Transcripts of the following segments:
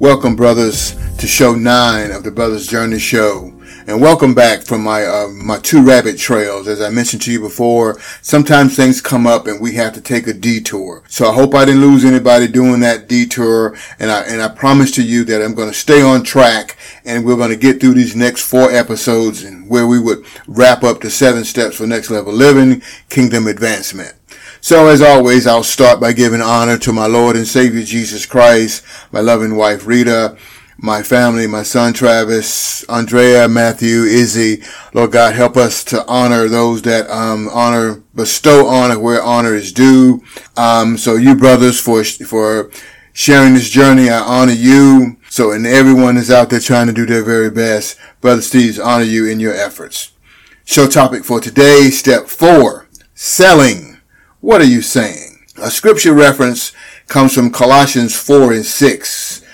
Welcome, brothers, to show nine of the Brothers Journey Show. And welcome back from my uh, my two rabbit trails. As I mentioned to you before, sometimes things come up and we have to take a detour. So I hope I didn't lose anybody doing that detour. And I and I promise to you that I'm going to stay on track and we're going to get through these next four episodes and where we would wrap up the seven steps for next level living, kingdom advancement. So as always, I'll start by giving honor to my Lord and Savior Jesus Christ, my loving wife Rita, my family, my son Travis, Andrea, Matthew, Izzy. Lord God, help us to honor those that um, honor, bestow honor where honor is due. Um, so you brothers for for sharing this journey, I honor you. So and everyone is out there trying to do their very best. Brother Steve's honor you in your efforts. Show topic for today, step four, selling. What are you saying? A scripture reference comes from Colossians 4 and 6.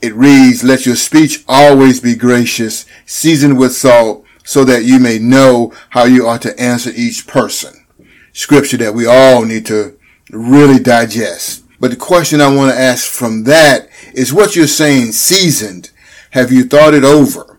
It reads, Let your speech always be gracious, seasoned with salt, so that you may know how you ought to answer each person. Scripture that we all need to really digest. But the question I want to ask from that is what you're saying seasoned. Have you thought it over?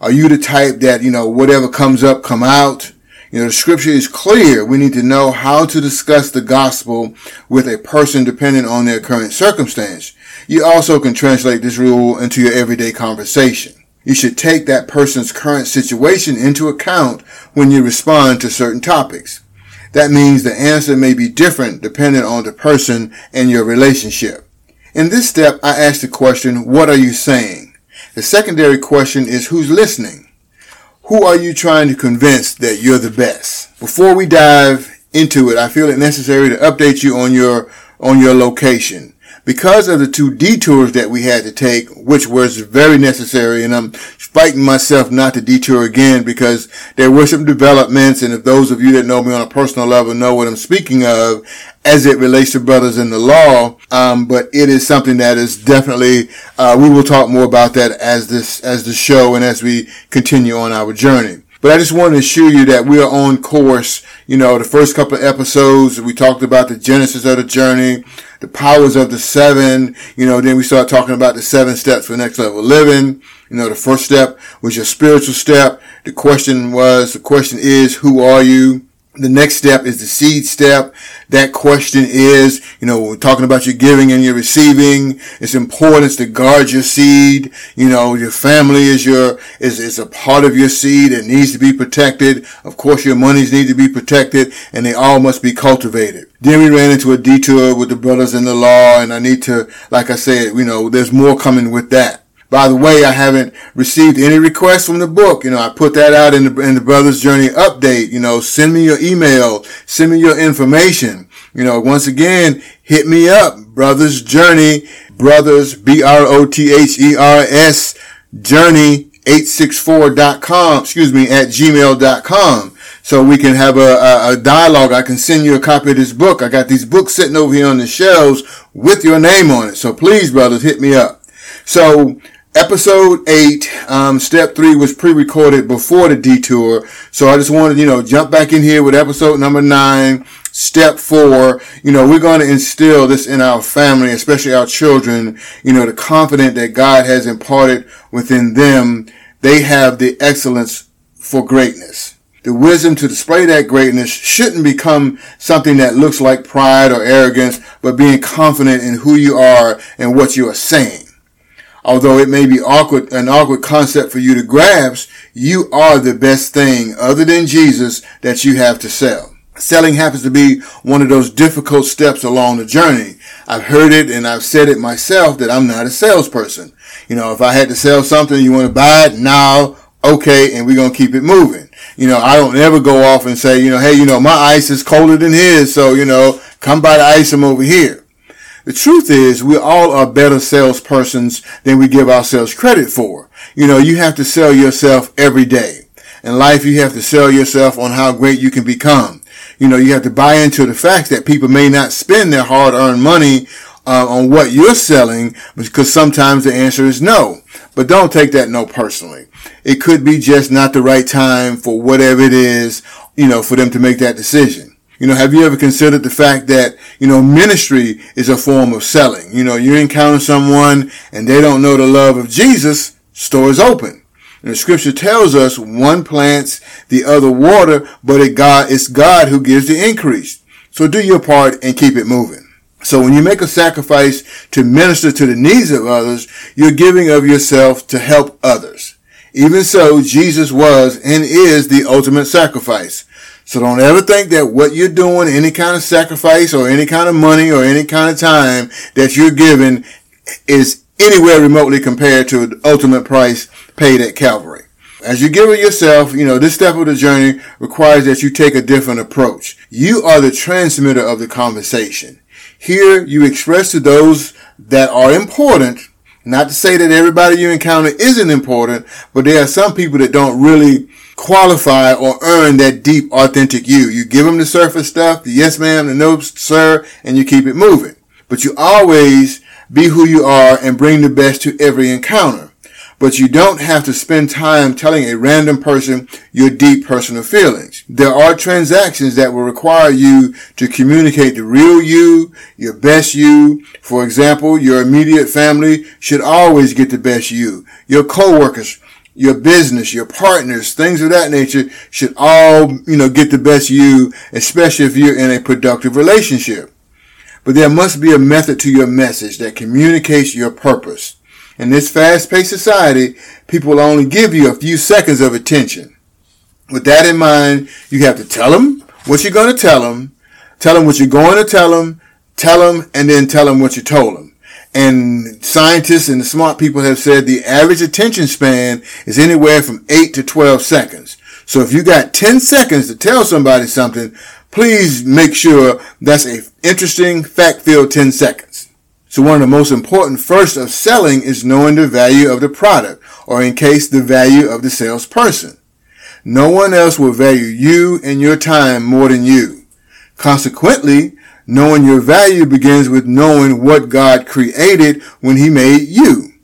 Are you the type that, you know, whatever comes up, come out? You know, the scripture is clear. We need to know how to discuss the gospel with a person depending on their current circumstance. You also can translate this rule into your everyday conversation. You should take that person's current situation into account when you respond to certain topics. That means the answer may be different depending on the person and your relationship. In this step, I ask the question, what are you saying? The secondary question is who's listening? Who are you trying to convince that you're the best? Before we dive into it, I feel it necessary to update you on your, on your location. Because of the two detours that we had to take, which was very necessary, and I'm fighting myself not to detour again because there were some developments, and if those of you that know me on a personal level know what I'm speaking of, as it relates to brothers in the law. Um, but it is something that is definitely, uh, we will talk more about that as this, as the show and as we continue on our journey. But I just wanted to assure you that we are on course. You know, the first couple of episodes, we talked about the genesis of the journey, the powers of the seven. You know, then we start talking about the seven steps for next level living. You know, the first step was your spiritual step. The question was, the question is, who are you? The next step is the seed step. That question is, you know, talking about your giving and your receiving. It's important to guard your seed. You know, your family is your, is, is a part of your seed. It needs to be protected. Of course, your monies need to be protected and they all must be cultivated. Then we ran into a detour with the brothers in the law and I need to, like I said, you know, there's more coming with that. By the way, I haven't received any requests from the book. You know, I put that out in the, in the Brothers Journey update. You know, send me your email, send me your information. You know, once again, hit me up. Brothers Journey, Brothers, B-R-O-T-H-E-R-S, Journey 864.com, excuse me, at gmail.com. So we can have a, a, a dialogue. I can send you a copy of this book. I got these books sitting over here on the shelves with your name on it. So please, brothers, hit me up. So episode eight, um, step three was pre-recorded before the detour. So I just wanted, you know, jump back in here with episode number nine, step four. You know, we're going to instill this in our family, especially our children, you know, the confidence that God has imparted within them. They have the excellence for greatness. The wisdom to display that greatness shouldn't become something that looks like pride or arrogance, but being confident in who you are and what you are saying although it may be awkward, an awkward concept for you to grasp, you are the best thing other than Jesus that you have to sell. Selling happens to be one of those difficult steps along the journey. I've heard it and I've said it myself that I'm not a salesperson. You know, if I had to sell something, you want to buy it now, okay, and we're going to keep it moving. You know, I don't ever go off and say, you know, hey, you know, my ice is colder than his, so, you know, come by the ice from over here. The truth is we all are better salespersons than we give ourselves credit for. You know, you have to sell yourself every day. In life, you have to sell yourself on how great you can become. You know, you have to buy into the fact that people may not spend their hard earned money uh, on what you're selling because sometimes the answer is no. But don't take that no personally. It could be just not the right time for whatever it is, you know, for them to make that decision. You know, have you ever considered the fact that, you know, ministry is a form of selling? You know, you encounter someone and they don't know the love of Jesus, store is open. And the scripture tells us one plants, the other water, but it God, it's God who gives the increase. So do your part and keep it moving. So when you make a sacrifice to minister to the needs of others, you're giving of yourself to help others. Even so, Jesus was and is the ultimate sacrifice. So don't ever think that what you're doing, any kind of sacrifice or any kind of money or any kind of time that you're giving is anywhere remotely compared to the ultimate price paid at Calvary. As you give it yourself, you know, this step of the journey requires that you take a different approach. You are the transmitter of the conversation. Here you express to those that are important, not to say that everybody you encounter isn't important, but there are some people that don't really qualify or earn that deep, authentic you. You give them the surface stuff, the yes ma'am, the no sir, and you keep it moving. But you always be who you are and bring the best to every encounter but you don't have to spend time telling a random person your deep personal feelings. There are transactions that will require you to communicate the real you, your best you. For example, your immediate family should always get the best you. Your coworkers, your business, your partners, things of that nature should all, you know, get the best you, especially if you're in a productive relationship. But there must be a method to your message that communicates your purpose. In this fast-paced society, people will only give you a few seconds of attention. With that in mind, you have to tell them what you're going to tell them, tell them what you're going to tell them, tell them, and then tell them what you told them. And scientists and the smart people have said the average attention span is anywhere from 8 to 12 seconds. So if you got 10 seconds to tell somebody something, please make sure that's a interesting, fact-filled 10 seconds. So one of the most important first of selling is knowing the value of the product, or in case the value of the salesperson. No one else will value you and your time more than you. Consequently, knowing your value begins with knowing what God created when he made you.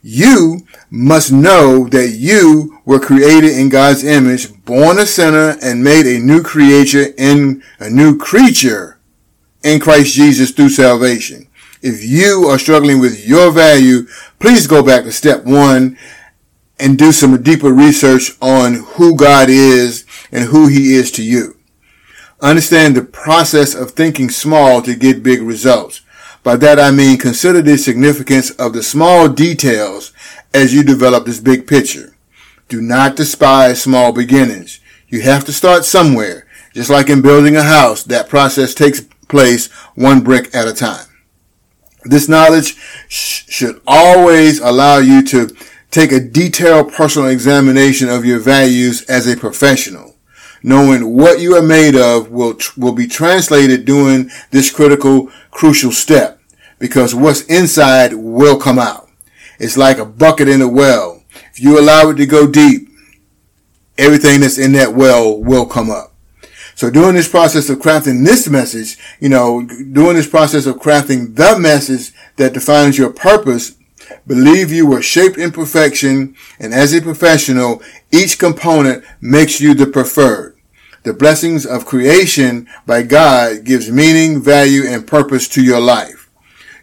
You must know that you were created in God's image, born a sinner, and made a new creature in a new creature in Christ Jesus through salvation. If you are struggling with your value, please go back to step one and do some deeper research on who God is and who he is to you. Understand the process of thinking small to get big results. By that I mean consider the significance of the small details as you develop this big picture. Do not despise small beginnings. You have to start somewhere. Just like in building a house, that process takes place one brick at a time. This knowledge sh- should always allow you to take a detailed personal examination of your values as a professional. Knowing what you are made of will, tr- will be translated during this critical, crucial step because what's inside will come out. It's like a bucket in a well. If you allow it to go deep, everything that's in that well will come up. So during this process of crafting this message, you know, during this process of crafting the message that defines your purpose, believe you were shaped in perfection and as a professional, each component makes you the preferred. The blessings of creation by God gives meaning, value, and purpose to your life,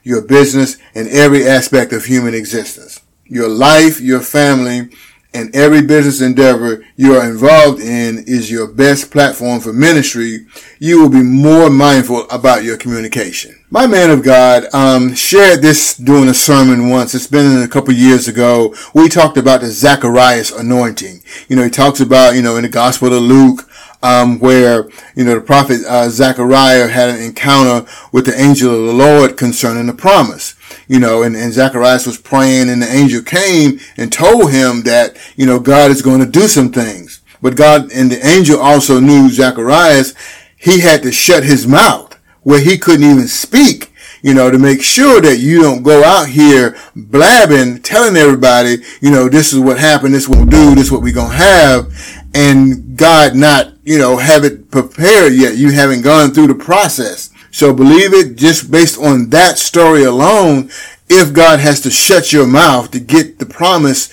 your business, and every aspect of human existence. Your life, your family, and every business endeavor you are involved in is your best platform for ministry, you will be more mindful about your communication. My man of God um, shared this during a sermon once. It's been a couple years ago. We talked about the Zacharias anointing. You know, he talks about, you know, in the Gospel of Luke, um, where you know the prophet uh, Zechariah had an encounter with the angel of the Lord concerning the promise. You know, and, and Zacharias was praying, and the angel came and told him that you know God is going to do some things. But God and the angel also knew Zacharias. He had to shut his mouth where he couldn't even speak you know, to make sure that you don't go out here blabbing, telling everybody, you know, this is what happened, this is what we'll do, this is what we're going to have, and God not, you know, have it prepared yet. You haven't gone through the process. So believe it just based on that story alone. If God has to shut your mouth to get the promise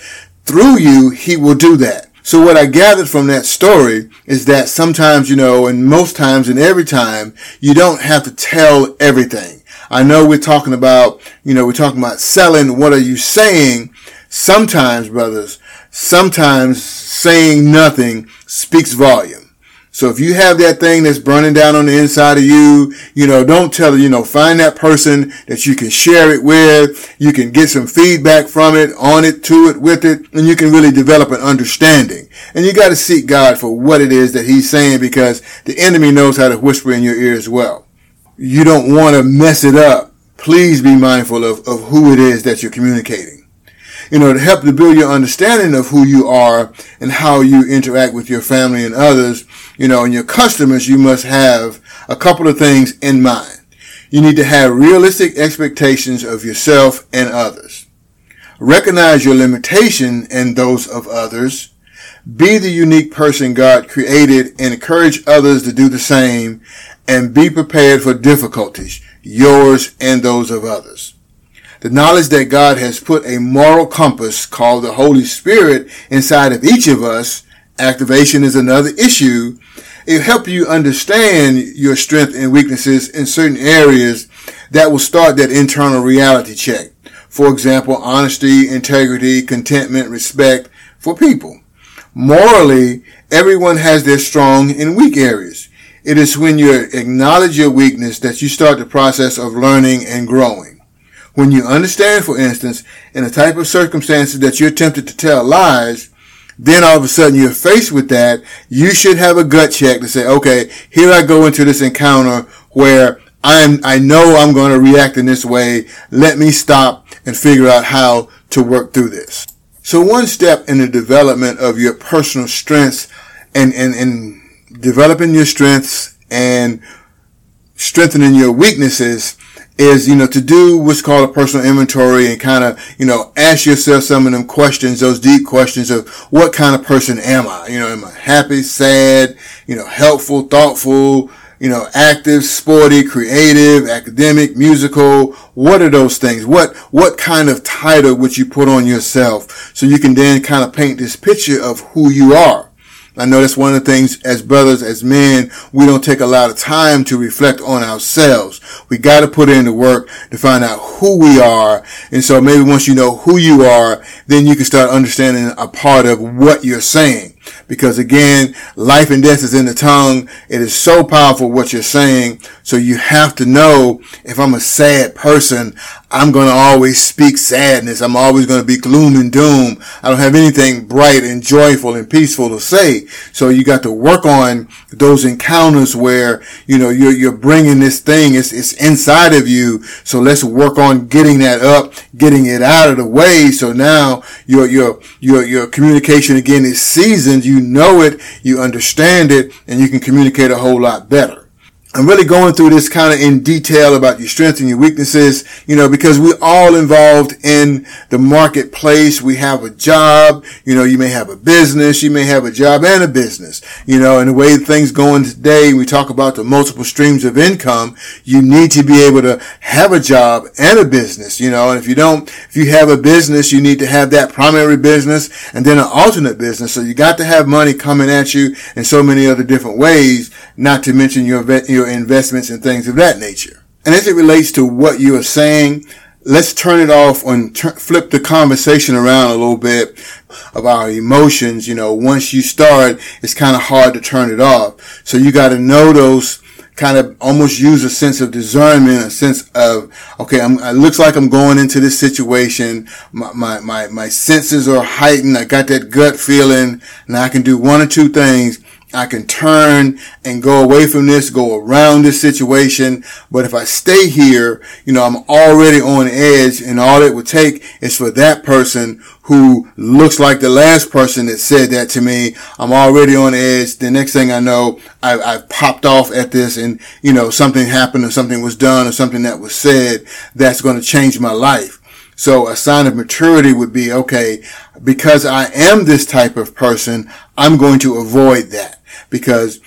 through you, he will do that. So what I gathered from that story is that sometimes, you know, and most times and every time, you don't have to tell everything. I know we're talking about, you know, we're talking about selling. What are you saying? Sometimes, brothers, sometimes saying nothing speaks volume. So if you have that thing that's burning down on the inside of you, you know, don't tell you know, find that person that you can share it with. You can get some feedback from it, on it, to it, with it, and you can really develop an understanding. And you got to seek God for what it is that he's saying because the enemy knows how to whisper in your ear as well. You don't want to mess it up. Please be mindful of, of who it is that you're communicating you know, to help to build your understanding of who you are and how you interact with your family and others, you know, and your customers, you must have a couple of things in mind. You need to have realistic expectations of yourself and others. Recognize your limitation and those of others. Be the unique person God created and encourage others to do the same and be prepared for difficulties, yours and those of others. The knowledge that God has put a moral compass called the Holy Spirit inside of each of us. Activation is another issue. It help you understand your strength and weaknesses in certain areas that will start that internal reality check. For example, honesty, integrity, contentment, respect for people. Morally, everyone has their strong and weak areas. It is when you acknowledge your weakness that you start the process of learning and growing. When you understand, for instance, in the type of circumstances that you're tempted to tell lies, then all of a sudden you're faced with that, you should have a gut check to say, okay, here I go into this encounter where I'm, I know I'm going to react in this way. Let me stop and figure out how to work through this. So one step in the development of your personal strengths and, and, and developing your strengths and strengthening your weaknesses is, you know, to do what's called a personal inventory and kind of, you know, ask yourself some of them questions, those deep questions of what kind of person am I? You know, am I happy, sad, you know, helpful, thoughtful, you know, active, sporty, creative, academic, musical. What are those things? What, what kind of title would you put on yourself so you can then kind of paint this picture of who you are? I know that's one of the things as brothers, as men, we don't take a lot of time to reflect on ourselves. We got to put in the work to find out who we are. And so maybe once you know who you are, then you can start understanding a part of what you're saying. Because again, life and death is in the tongue. It is so powerful what you're saying. So you have to know if I'm a sad person, I'm going to always speak sadness. I'm always going to be gloom and doom. I don't have anything bright and joyful and peaceful to say. So you got to work on those encounters where, you know, you're, you're bringing this thing. It's, it's inside of you. So let's work on getting that up, getting it out of the way. So now your, your, your, your communication again is seasoned. You know it, you understand it, and you can communicate a whole lot better. I'm really going through this kind of in detail about your strengths and your weaknesses, you know, because we're all involved in the marketplace. We have a job, you know, you may have a business, you may have a job and a business, you know, and the way things going today, we talk about the multiple streams of income. You need to be able to have a job and a business, you know, and if you don't, if you have a business, you need to have that primary business and then an alternate business. So you got to have money coming at you in so many other different ways, not to mention your, your your investments and things of that nature. And as it relates to what you are saying, let's turn it off and flip the conversation around a little bit about emotions. You know, once you start, it's kind of hard to turn it off. So you got to know those kind of almost use a sense of discernment, a sense of, okay, I'm, it looks like I'm going into this situation. My, my, my, my senses are heightened. I got that gut feeling and I can do one or two things I can turn and go away from this, go around this situation. But if I stay here, you know, I'm already on edge and all it would take is for that person who looks like the last person that said that to me. I'm already on edge. The next thing I know, I, I popped off at this and, you know, something happened or something was done or something that was said that's going to change my life. So a sign of maturity would be, okay, because I am this type of person, I'm going to avoid that because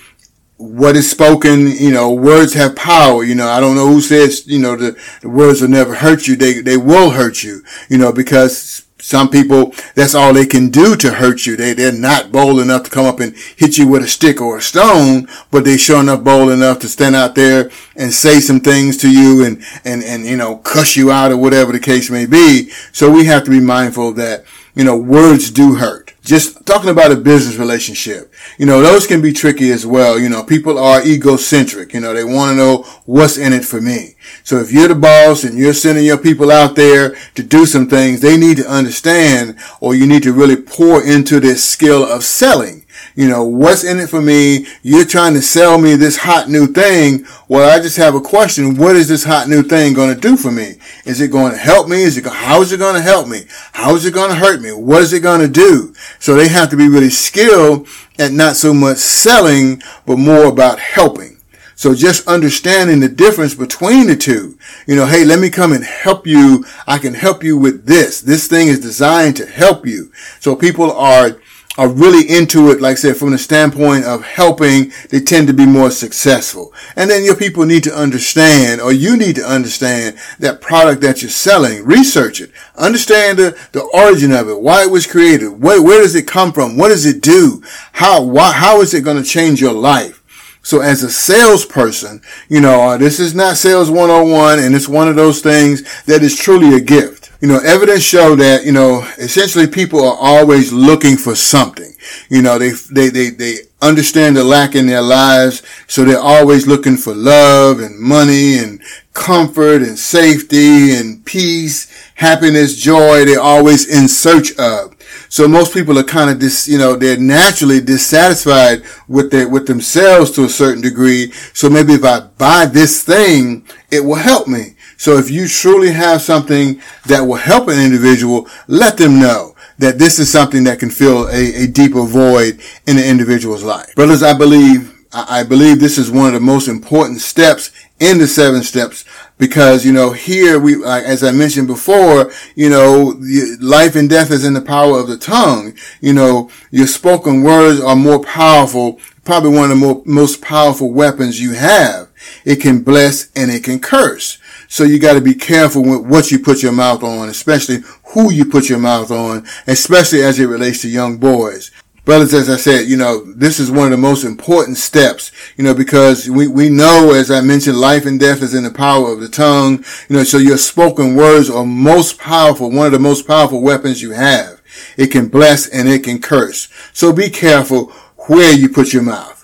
what is spoken, you know, words have power. You know, I don't know who says, you know, the, the words will never hurt you. They, they will hurt you, you know, because some people, that's all they can do to hurt you. They, they're not bold enough to come up and hit you with a stick or a stone, but they sure enough bold enough to stand out there and say some things to you and, and, and, you know, cuss you out or whatever the case may be. So we have to be mindful that, you know, words do hurt just talking about a business relationship, you know, those can be tricky as well. You know, people are egocentric. You know, they want to know what's in it for me. So if you're the boss and you're sending your people out there to do some things, they need to understand or you need to really pour into this skill of selling you know, what's in it for me? You're trying to sell me this hot new thing. Well, I just have a question. What is this hot new thing going to do for me? Is it going to help me? Is it, how is it going to help me? How is it going to hurt me? What is it going to do? So they have to be really skilled at not so much selling, but more about helping. So just understanding the difference between the two, you know, hey, let me come and help you. I can help you with this. This thing is designed to help you. So people are are really into it, like I said, from the standpoint of helping, they tend to be more successful. And then your people need to understand, or you need to understand that product that you're selling. Research it. Understand the, the origin of it, why it was created, where, where does it come from, what does it do, how, why, how is it going to change your life? So as a salesperson, you know, uh, this is not sales 101 and it's one of those things that is truly a gift you know, evidence show that, you know, essentially people are always looking for something. You know, they, they, they, they understand the lack in their lives. So they're always looking for love and money and comfort and safety and peace, happiness, joy. They're always in search of. So most people are kind of dis, you know, they're naturally dissatisfied with their, with themselves to a certain degree. So maybe if I buy this thing, it will help me. So if you truly have something that will help an individual, let them know that this is something that can fill a, a deeper void in the individual's life. Brothers, I believe, I believe this is one of the most important steps in the seven steps because, you know, here we, as I mentioned before, you know, life and death is in the power of the tongue. You know, your spoken words are more powerful, probably one of the more, most powerful weapons you have. It can bless and it can curse. So you got to be careful with what you put your mouth on, especially who you put your mouth on, especially as it relates to young boys. Brothers, as I said, you know, this is one of the most important steps, you know, because we, we know, as I mentioned, life and death is in the power of the tongue, you know, so your spoken words are most powerful, one of the most powerful weapons you have. It can bless and it can curse. So be careful where you put your mouth.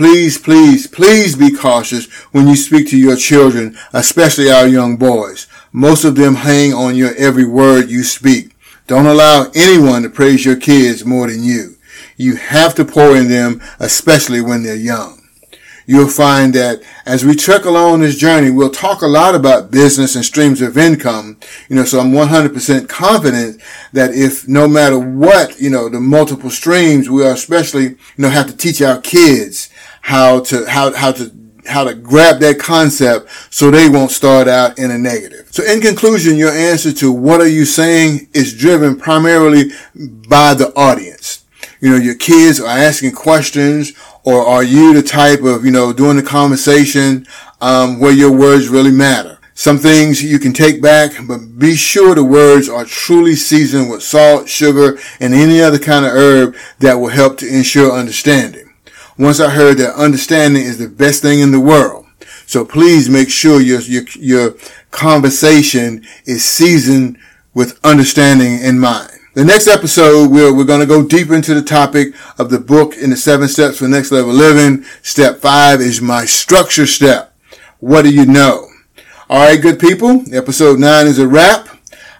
Please, please, please be cautious when you speak to your children, especially our young boys. Most of them hang on your every word you speak. Don't allow anyone to praise your kids more than you. You have to pour in them, especially when they're young. You'll find that as we trek along this journey, we'll talk a lot about business and streams of income. You know, so I'm 100% confident that if no matter what, you know, the multiple streams, we are especially, you know, have to teach our kids how to, how, how to, how to grab that concept so they won't start out in a negative. So in conclusion, your answer to what are you saying is driven primarily by the audience. You know, your kids are asking questions or are you the type of, you know, doing the conversation, um, where your words really matter? Some things you can take back, but be sure the words are truly seasoned with salt, sugar, and any other kind of herb that will help to ensure understanding. Once I heard that understanding is the best thing in the world. So please make sure your, your, your conversation is seasoned with understanding in mind. The next episode, we're, we're going to go deeper into the topic of the book in the seven steps for next level living. Step five is my structure step. What do you know? All right, good people. Episode nine is a wrap.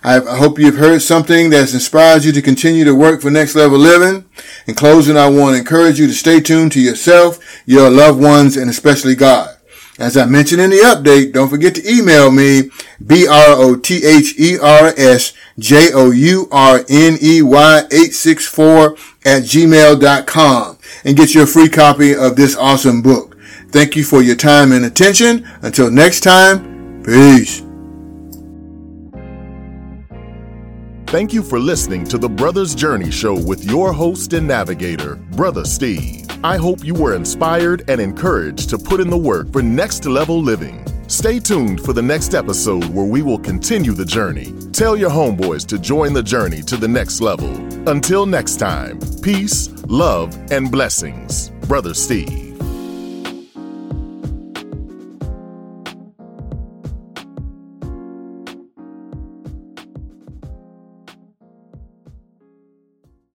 I hope you've heard something that's inspired you to continue to work for next level living. In closing, I want to encourage you to stay tuned to yourself, your loved ones, and especially God. As I mentioned in the update, don't forget to email me, B-R-O-T-H-E-R-S-J-O-U-R-N-E-Y 864 at gmail.com and get your free copy of this awesome book. Thank you for your time and attention. Until next time, peace. Thank you for listening to the Brothers Journey Show with your host and navigator, Brother Steve. I hope you were inspired and encouraged to put in the work for next level living. Stay tuned for the next episode where we will continue the journey. Tell your homeboys to join the journey to the next level. Until next time, peace, love, and blessings. Brother Steve.